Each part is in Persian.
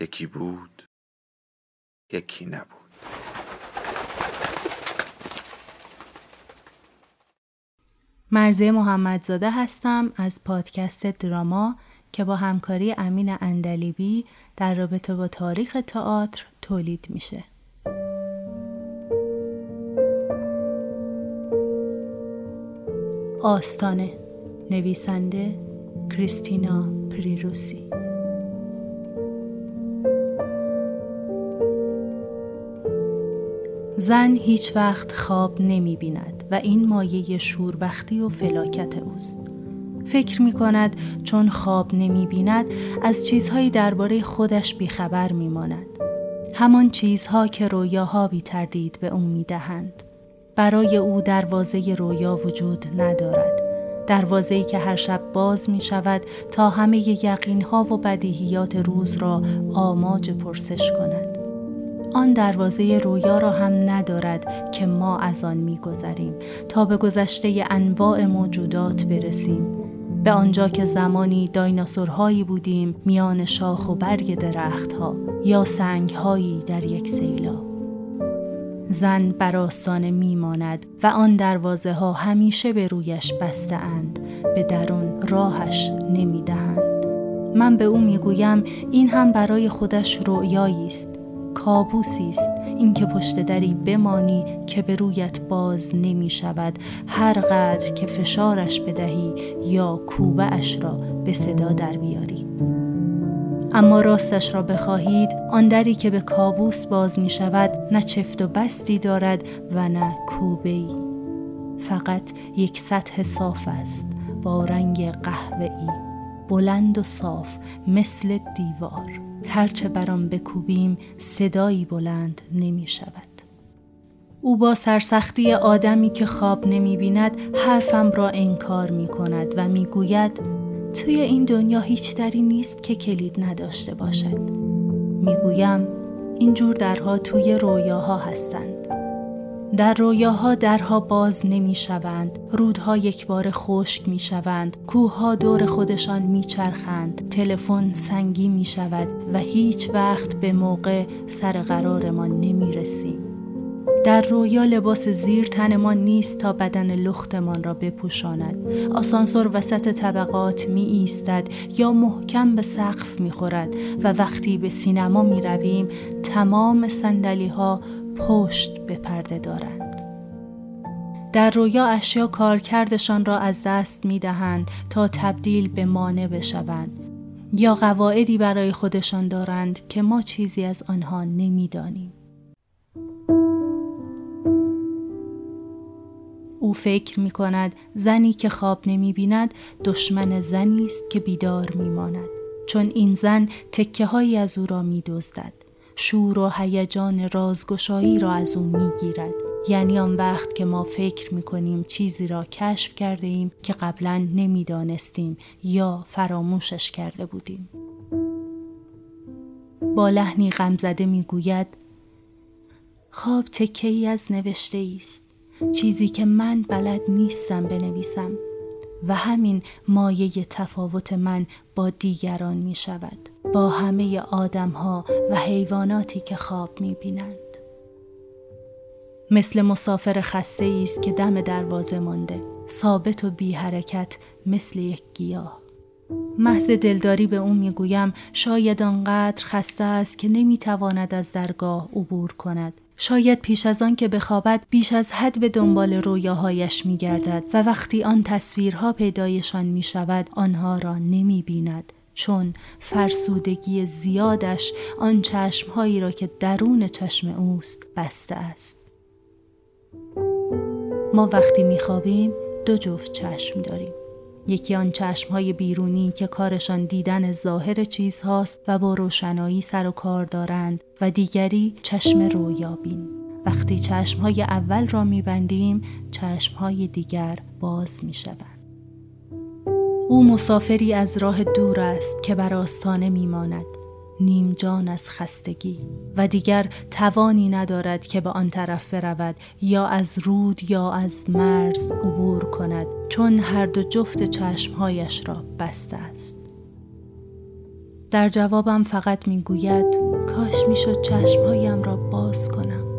یکی بود یکی نبود مرزه محمدزاده هستم از پادکست دراما که با همکاری امین اندلیبی در رابطه با تاریخ تئاتر تولید میشه. آستانه نویسنده کریستینا پریروسی زن هیچ وقت خواب نمی بیند و این مایه شوربختی و فلاکت اوست. فکر می کند چون خواب نمی بیند از چیزهایی درباره خودش بیخبر می ماند. همان چیزها که رویاها بی تردید به او می دهند. برای او دروازه رویا وجود ندارد. دروازه‌ای که هر شب باز می شود تا همه یقینها و بدیهیات روز را آماج پرسش کند. آن دروازه رویا را هم ندارد که ما از آن میگذریم. تا به گذشته انواع موجودات برسیم. به آنجا که زمانی دایناسورهایی بودیم میان شاخ و برگ درختها یا سنگهایی در یک سیلا زن بر آستانه میماند و آن دروازه ها همیشه به رویش بسته اند به درون راهش نمی‌دهند. من به او می‌گویم این هم برای خودش رؤیایی است. کابوسی است. اینکه پشت دری بمانی که به رویت باز نمی شود. هر قدر که فشارش بدهی یا کوبه اش را به صدا در بیاری. اما راستش را بخواهید آن دری که به کابوس باز می شود نه چفت و بستی دارد و نه کوبه ای. فقط یک سطح صاف است با رنگ قهوه‌ای. بلند و صاف مثل دیوار. هرچه برام بکوبیم صدایی بلند نمی شود. او با سرسختی آدمی که خواب نمی بیند حرفم را انکار می کند و می گوید توی این دنیا هیچ دری نیست که کلید نداشته باشد. می گویم اینجور درها توی رویاها هستند. در رویاها درها باز نمی شوند، رودها یک بار خشک می شوند، کوهها دور خودشان می چرخند، تلفن سنگی می شود و هیچ وقت به موقع سر قرارمان نمی رسیم. در رویا لباس زیر تنمان نیست تا بدن لختمان را بپوشاند. آسانسور وسط طبقات می ایستد یا محکم به سقف می خورد و وقتی به سینما می رویم تمام سندلی ها پشت به پرده دارند. در رویا اشیا کارکردشان را از دست می دهند تا تبدیل به مانع بشوند یا قواعدی برای خودشان دارند که ما چیزی از آنها نمی‌دانیم. او فکر می کند زنی که خواب نمی بیند دشمن زنی است که بیدار می ماند. چون این زن تکه هایی از او را می دزدد. شور و هیجان رازگشایی را از او می‌گیرد یعنی آن وقت که ما فکر می کنیم چیزی را کشف کرده ایم که قبلا نمی‌دانستیم یا فراموشش کرده بودیم. با لحنی غمزده می گوید خواب تکه ای از نوشته است چیزی که من بلد نیستم بنویسم و همین مایه تفاوت من با دیگران می شود. با همه آدم ها و حیواناتی که خواب می بینند. مثل مسافر خسته است که دم دروازه مانده ثابت و بی حرکت مثل یک گیاه. محض دلداری به اون می‌گویم شاید آنقدر خسته است که نمی‌تواند از درگاه عبور کند. شاید پیش از آن که بخوابد بیش از حد به دنبال رویاهایش میگردد و وقتی آن تصویرها پیدایشان می شود آنها را نمی بیند چون فرسودگی زیادش آن چشمهایی را که درون چشم اوست بسته است. ما وقتی میخوابیم دو جفت چشم داریم. یکی آن چشمهای بیرونی که کارشان دیدن ظاهر چیزهاست و با روشنایی سر و کار دارند و دیگری چشم رویابین. وقتی چشمهای اول را میبندیم چشمهای دیگر باز می‌شوند. او مسافری از راه دور است که بر آستانه میماند. نیم جان از خستگی. و دیگر توانی ندارد که به آن طرف برود یا از رود یا از مرز عبور کند چون هر دو جفت چشمهایش را بسته است. در جوابم فقط می‌گوید کاش می‌شد چشمهایم را باز کنم.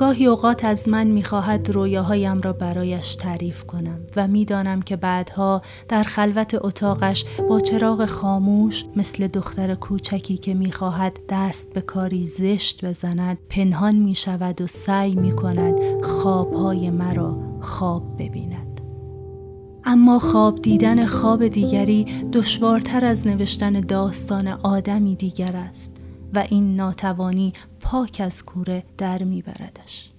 گاهی اوقات از من می‌خواهد رویاهایم را برایش تعریف کنم و می‌دانم که بعدها در خلوت اتاقش با چراغ خاموش مثل دختر کوچکی که می‌خواهد دست به کاری زشت بزند پنهان می‌شود و سعی می‌کند خوابهای مرا خواب ببیند. اما خواب دیدن خواب دیگری دشوارتر از نوشتن داستان آدمی دیگر است. و این ناتوانی پاک از کوره در میبردش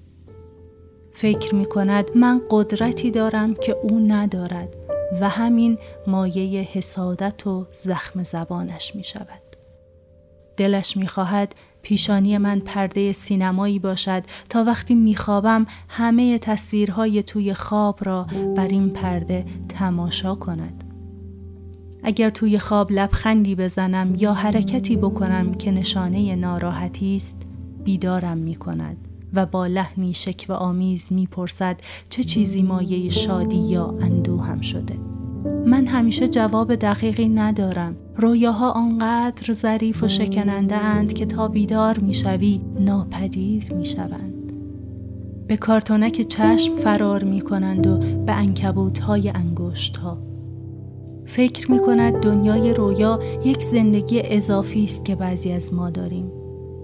فکر می کند من قدرتی دارم که او ندارد و همین مایه حسادت و زخم زبانش می شود. دلش می خواهد پیشانی من پرده سینمایی باشد تا وقتی میخوابم همه تصویرهای توی خواب را بر این پرده تماشا کند. اگر توی خواب لبخندی بزنم یا حرکتی بکنم که نشانه ناراحتی است بیدارم می کند و با لحنی و آمیز می پرسد چه چیزی مایه شادی یا هم شده. من همیشه جواب دقیقی ندارم. رویاها آنقدر ظریف و شکننده اند که تا بیدار می‌شوی ناپدید می‌شوند. به کارتونک چشم فرار می کنند و به انکبوت های انگشت ها فکر می کند دنیای رویا یک زندگی اضافی است که بعضی از ما داریم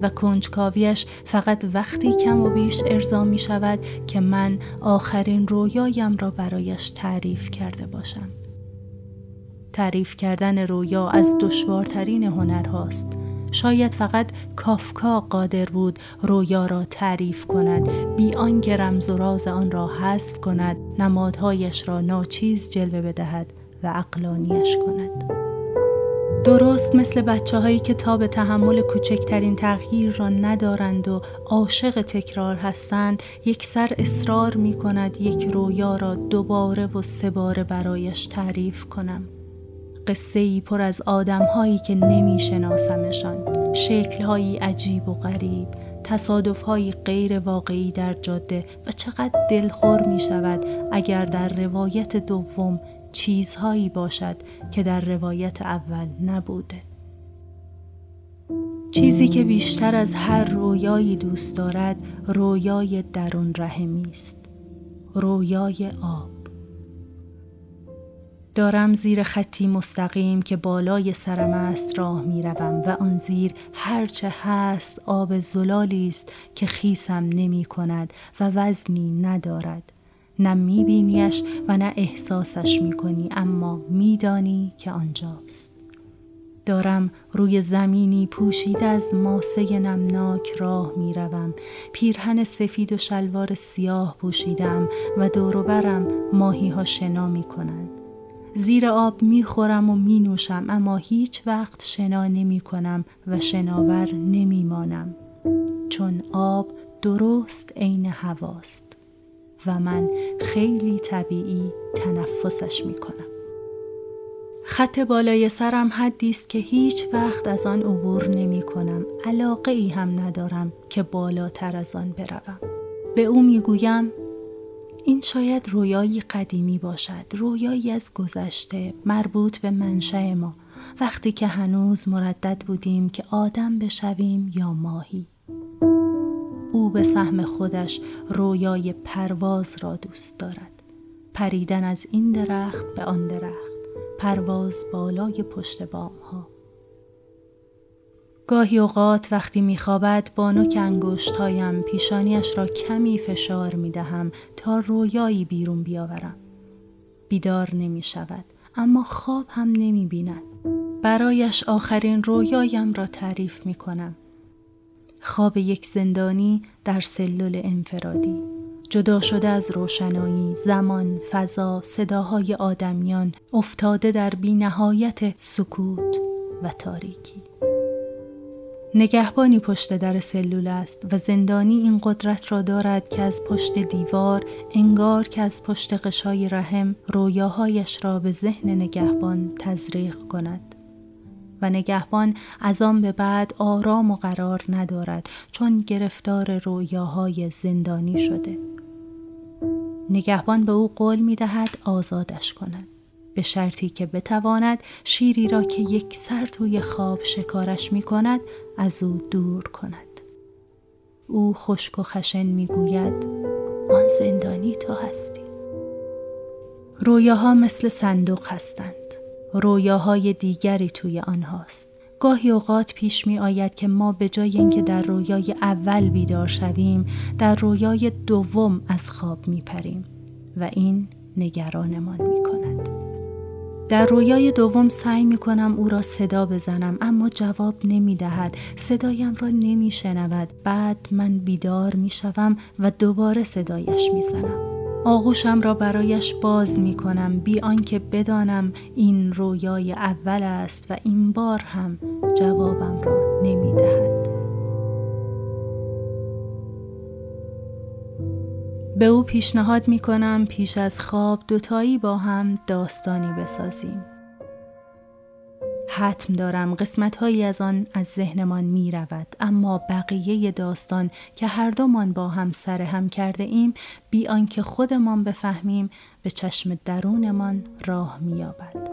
و کنجکاویش فقط وقتی کم و بیش ارضا می شود که من آخرین رویایم را برایش تعریف کرده باشم. تعریف کردن رویا از دشوارترین هنرهاست. شاید فقط کافکا قادر بود رویا را تعریف کند بی آنکه رمز و راز آن را حذف کند نمادهایش را ناچیز جلوه بدهد و اقلانیش کند. درست مثل بچه هایی که تا به تحمل کوچکترین تغییر را ندارند و عاشق تکرار هستند یک سر اصرار می کند یک رویا را دوباره و سه باره برایش تعریف کنم. قصه ای پر از آدم هایی که نمی شناسمشان شکل هایی عجیب و غریب تصادف های غیر واقعی در جاده و چقدر دلخور می شود اگر در روایت دوم چیزهایی باشد که در روایت اول نبوده. چیزی که بیشتر از هر رویایی دوست دارد رویای درون رحمی است. رویای آب. دارم زیر خطی مستقیم که بالای سرم است راه می روم و آن زیر هرچه هست آب زلالی است که خیسم نمی کند و وزنی ندارد. نه میبینیش و نه احساسش می‌کنی اما میدانی که آنجاست. دارم روی زمینی پوشیده از ماسه نمناک راه می‌روم. پیرهن سفید و شلوار سیاه پوشیدم و دوروبرم ماهی ها شنا می کنند. زیر آب می خورم و می نوشم اما هیچ وقت شنا نمی کنم و شناور نمی مانم چون آب درست عین هواست. و من خیلی طبیعی تنفسش می کنم. خط بالای سرم حدی است که هیچ وقت از آن عبور نمی کنم. علاقه ای هم ندارم که بالاتر از آن بروم. به او می گویم این شاید رویایی قدیمی باشد رویایی از گذشته مربوط به منشأ ما وقتی که هنوز مردد بودیم که آدم بشویم یا ماهی به سهم خودش رویای پرواز را دوست دارد. پریدن از این درخت به آن درخت پرواز بالای پشت بام ها گاهی اوقات وقتی میخوابد با نوک انگشتهایم پیشانیش را کمی فشار می‌دهم تا رویایی بیرون بیاورم. بیدار نمی شود اما خواب هم نمی بیند. برایش آخرین رویایم را تعریف می کنم خواب یک زندانی در سلول انفرادی جدا شده از روشنایی، زمان، فضا، صداهای آدمیان، افتاده در بینهایت سکوت و تاریکی. نگهبانی پشت در سلول است و زندانی این قدرت را دارد که از پشت دیوار انگار که از پشت قشای رحم رویاهایش را به ذهن نگهبان تزریق کند و نگهبان از آن به بعد آرام و قرار ندارد چون گرفتار رویاهای زندانی شده. نگهبان به او قول می دهد آزادش کند. به شرطی که بتواند شیری را که یک سر توی خواب شکارش می کند از او دور کند. او خشک و خشن می گوید آن زندانی تو هستی. رویاها مثل صندوق هستند. رویاهای دیگری توی آنهاست. گاهی اوقات پیش می آید که ما به جای اینکه در رویای اول بیدار شویم در رویای دوم از خواب می پریم و این نگرانمان می کند. در رویای دوم سعی می کنم او را صدا بزنم اما جواب نمی دهد. صدایم را نمی شنود. بعد من بیدار می شوم و دوباره صدایش می زنم. آغوشم را برایش باز می کنم بی آنکه بدانم این رویای اول است و این بار هم جوابم را نمی دهد. به او پیشنهاد می کنم پیش از خواب دوتایی با هم داستانی بسازیم. حتم دارم قسمت هایی از آن از ذهنمان می رود اما بقیه داستان که هر دومان با هم سر هم کرده ایم بی آنکه خودمان بفهمیم به چشم درونمان راه می یابد.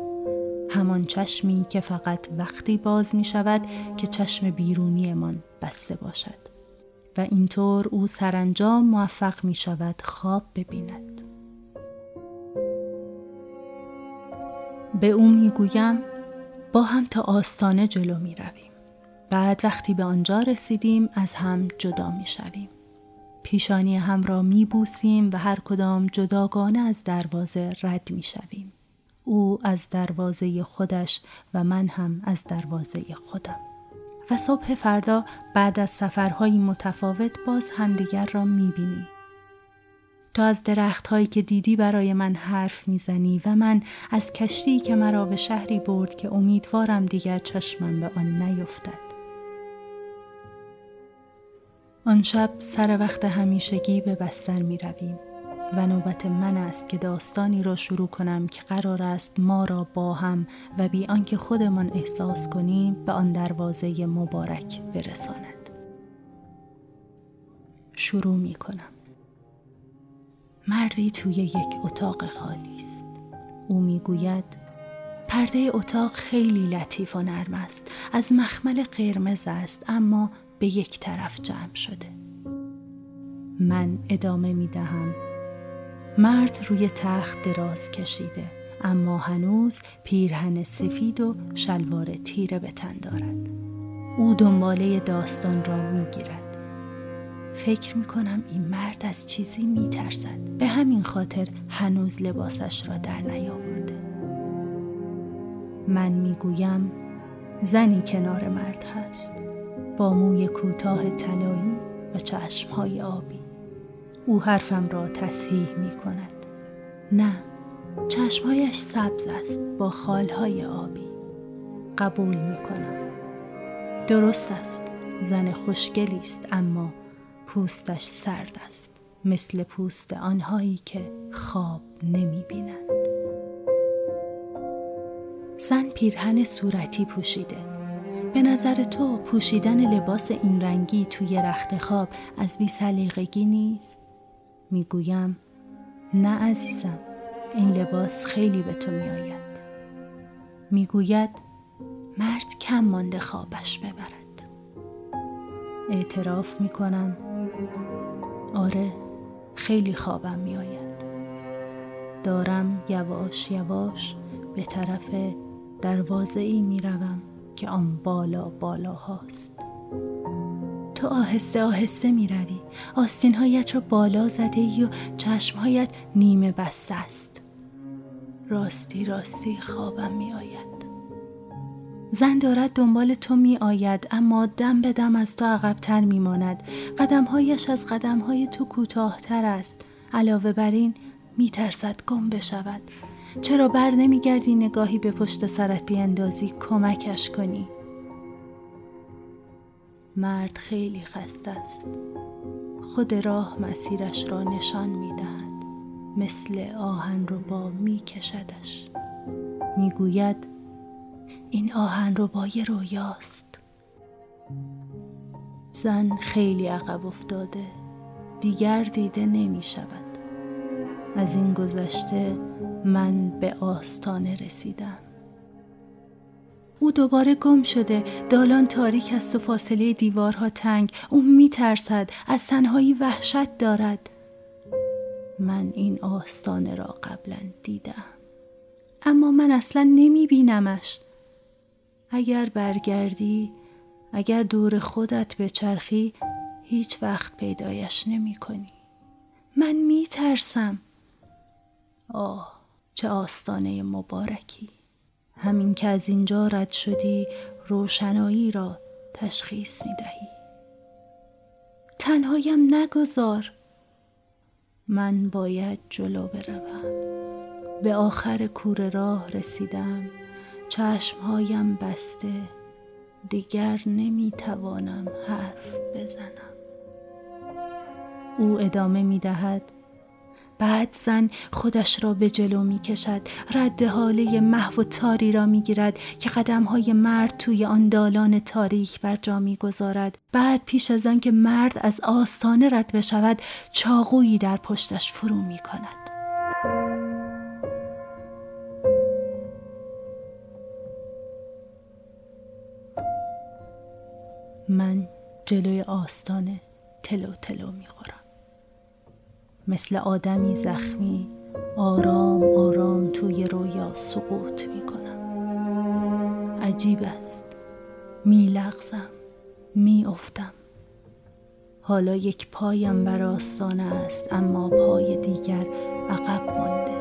همان چشمی که فقط وقتی باز می شود که چشم بیرونیمان بسته باشد و اینطور او سرانجام موفق می شود خواب ببیند. به او می گویم با هم تا آستانه جلو می رویم. بعد وقتی به آنجا رسیدیم از هم جدا می شویم. پیشانی هم را می بوسیم و هر کدام جداگانه از دروازه رد می شویم. او از دروازه خودش و من هم از دروازه خودم. و صبح فردا بعد از سفرهای متفاوت باز همدیگر را می بینیم. تو از درخت هایی که دیدی برای من حرف می‌زنی و من از کشتی که مرا به شهری برد که امیدوارم دیگر چشمم به آن نیفتد. آن شب سر وقت همیشگی به بستر می رویم و نوبت من است که داستانی را شروع کنم که قرار است ما را با هم و بی آنکه خودمان احساس کنیم به آن دروازه مبارک برساند. شروع می کنم. مردی توی یک اتاق خالی است. او می‌گوید پرده اتاق خیلی لطیف و نرم است. از مخمل قرمز است اما به یک طرف جمع شده. من ادامه می دهم مرد روی تخت دراز کشیده اما هنوز پیرهن سفید و شلوار تیره به تن دارد. او دنباله داستان را می گیرد فکر می کنم این مرد از چیزی می ترسد. به همین خاطر هنوز لباسش را در نیاورده. من می گویم زنی کنار مرد هست با موی کوتاه طلایی و چشمهای آبی. او حرفم را تصحیح می کند. نه چشمهایش سبز است با خالهای آبی. قبول می کنم. درست است زن خوشگلی است اما پوستش سرد است مثل پوست آنهایی که خواب نمی بینند. زن پیرهن صورتی پوشیده به نظر تو پوشیدن لباس این رنگی توی رخت خواب از بی نیست؟ می‌گویم نه عزیزم این لباس خیلی به تو میآید می‌گوید مرد کم مانده خوابش ببرد اعتراف می‌کنم آره خیلی خوابم میآید. دارم یواش یواش به طرف دروازه ای می روم که آن بالا بالا هاست تو آهسته آهسته می روی آستینهایت را بالا زده ای و چشمهایت نیمه بسته است. راستی راستی خوابم می آید زن دارد دنبال تو می آید اما دم به دم از تو عقبتر می ماند. قدمهایش از قدمهای تو کوتاهتر است. علاوه بر این می ترسد گم بشود. چرا بر نمی گردی نگاهی به پشت سرت بیاندازی کمکش کنی؟ مرد خیلی خسته است. خود راه مسیرش را نشان می دهد. مثل آهن رو با می کشدش. می گوید این آهن رو با رویاست. زن خیلی عقب افتاده. دیگر دیده نمی شود. از این گذشته من به آستانه رسیدم. او دوباره گم شده دالان تاریک است و فاصله دیوارها تنگ او میترسد از تنهایی وحشت دارد من این آستانه را قبلا دیدم اما من اصلا نمی بینمش اگر برگردی اگر دور خودت به چرخی هیچ وقت پیدایش نمی کنی من می ترسم آه چه آستانه مبارکی. همین که از اینجا رد شدی روشنایی را تشخیص می دهی تنهایم نگذار. من باید جلو بروم. به آخر کور راه رسیدم. چشمهایم بسته دیگر نمی توانم حرف بزنم. او ادامه می دهد بعد زن خودش را به جلو می کشد رد حاله محو و تاری را می گیرد که قدم های مرد توی آن دالان تاریک بر جا می گذارد بعد پیش از آن که مرد از آستانه رد بشود چاقویی در پشتش فرو می کند من جلوی آستانه تلو تلو می خورم مثل آدمی زخمی آرام آرام توی رویا سقوط می کنم عجیب است. می لغزم می افتم حالا یک پایم بر آستانه است اما پای دیگر عقب مانده.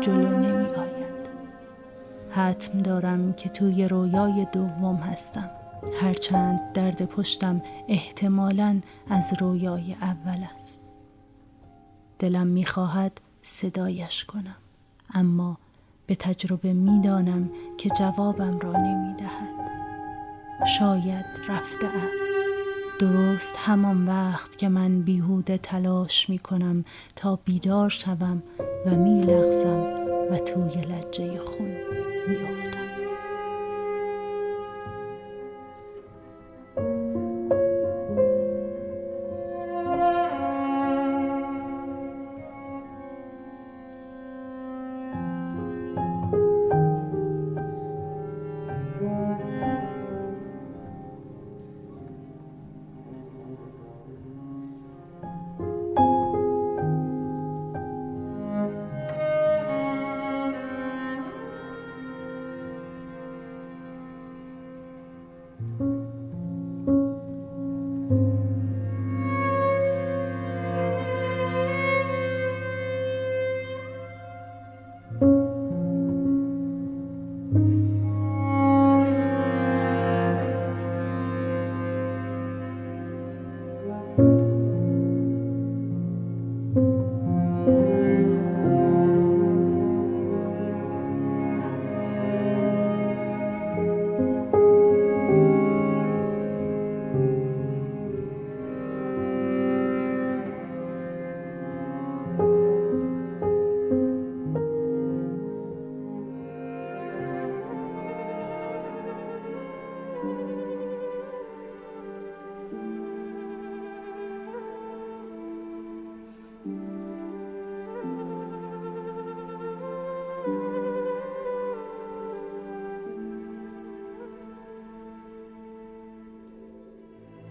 جلو نمی آید حتم دارم که توی رویای دوم هستم. هرچند درد پشتم احتمالا از رویای اول است. دلم می‌خواهد صدایش کنم اما به تجربه می‌دانم که جوابم را نمی‌دهد. شاید رفته است. درست همان وقت که من بیهوده تلاش می کنم تا بیدار شوم و می لغزم و توی لجه خون می افتم.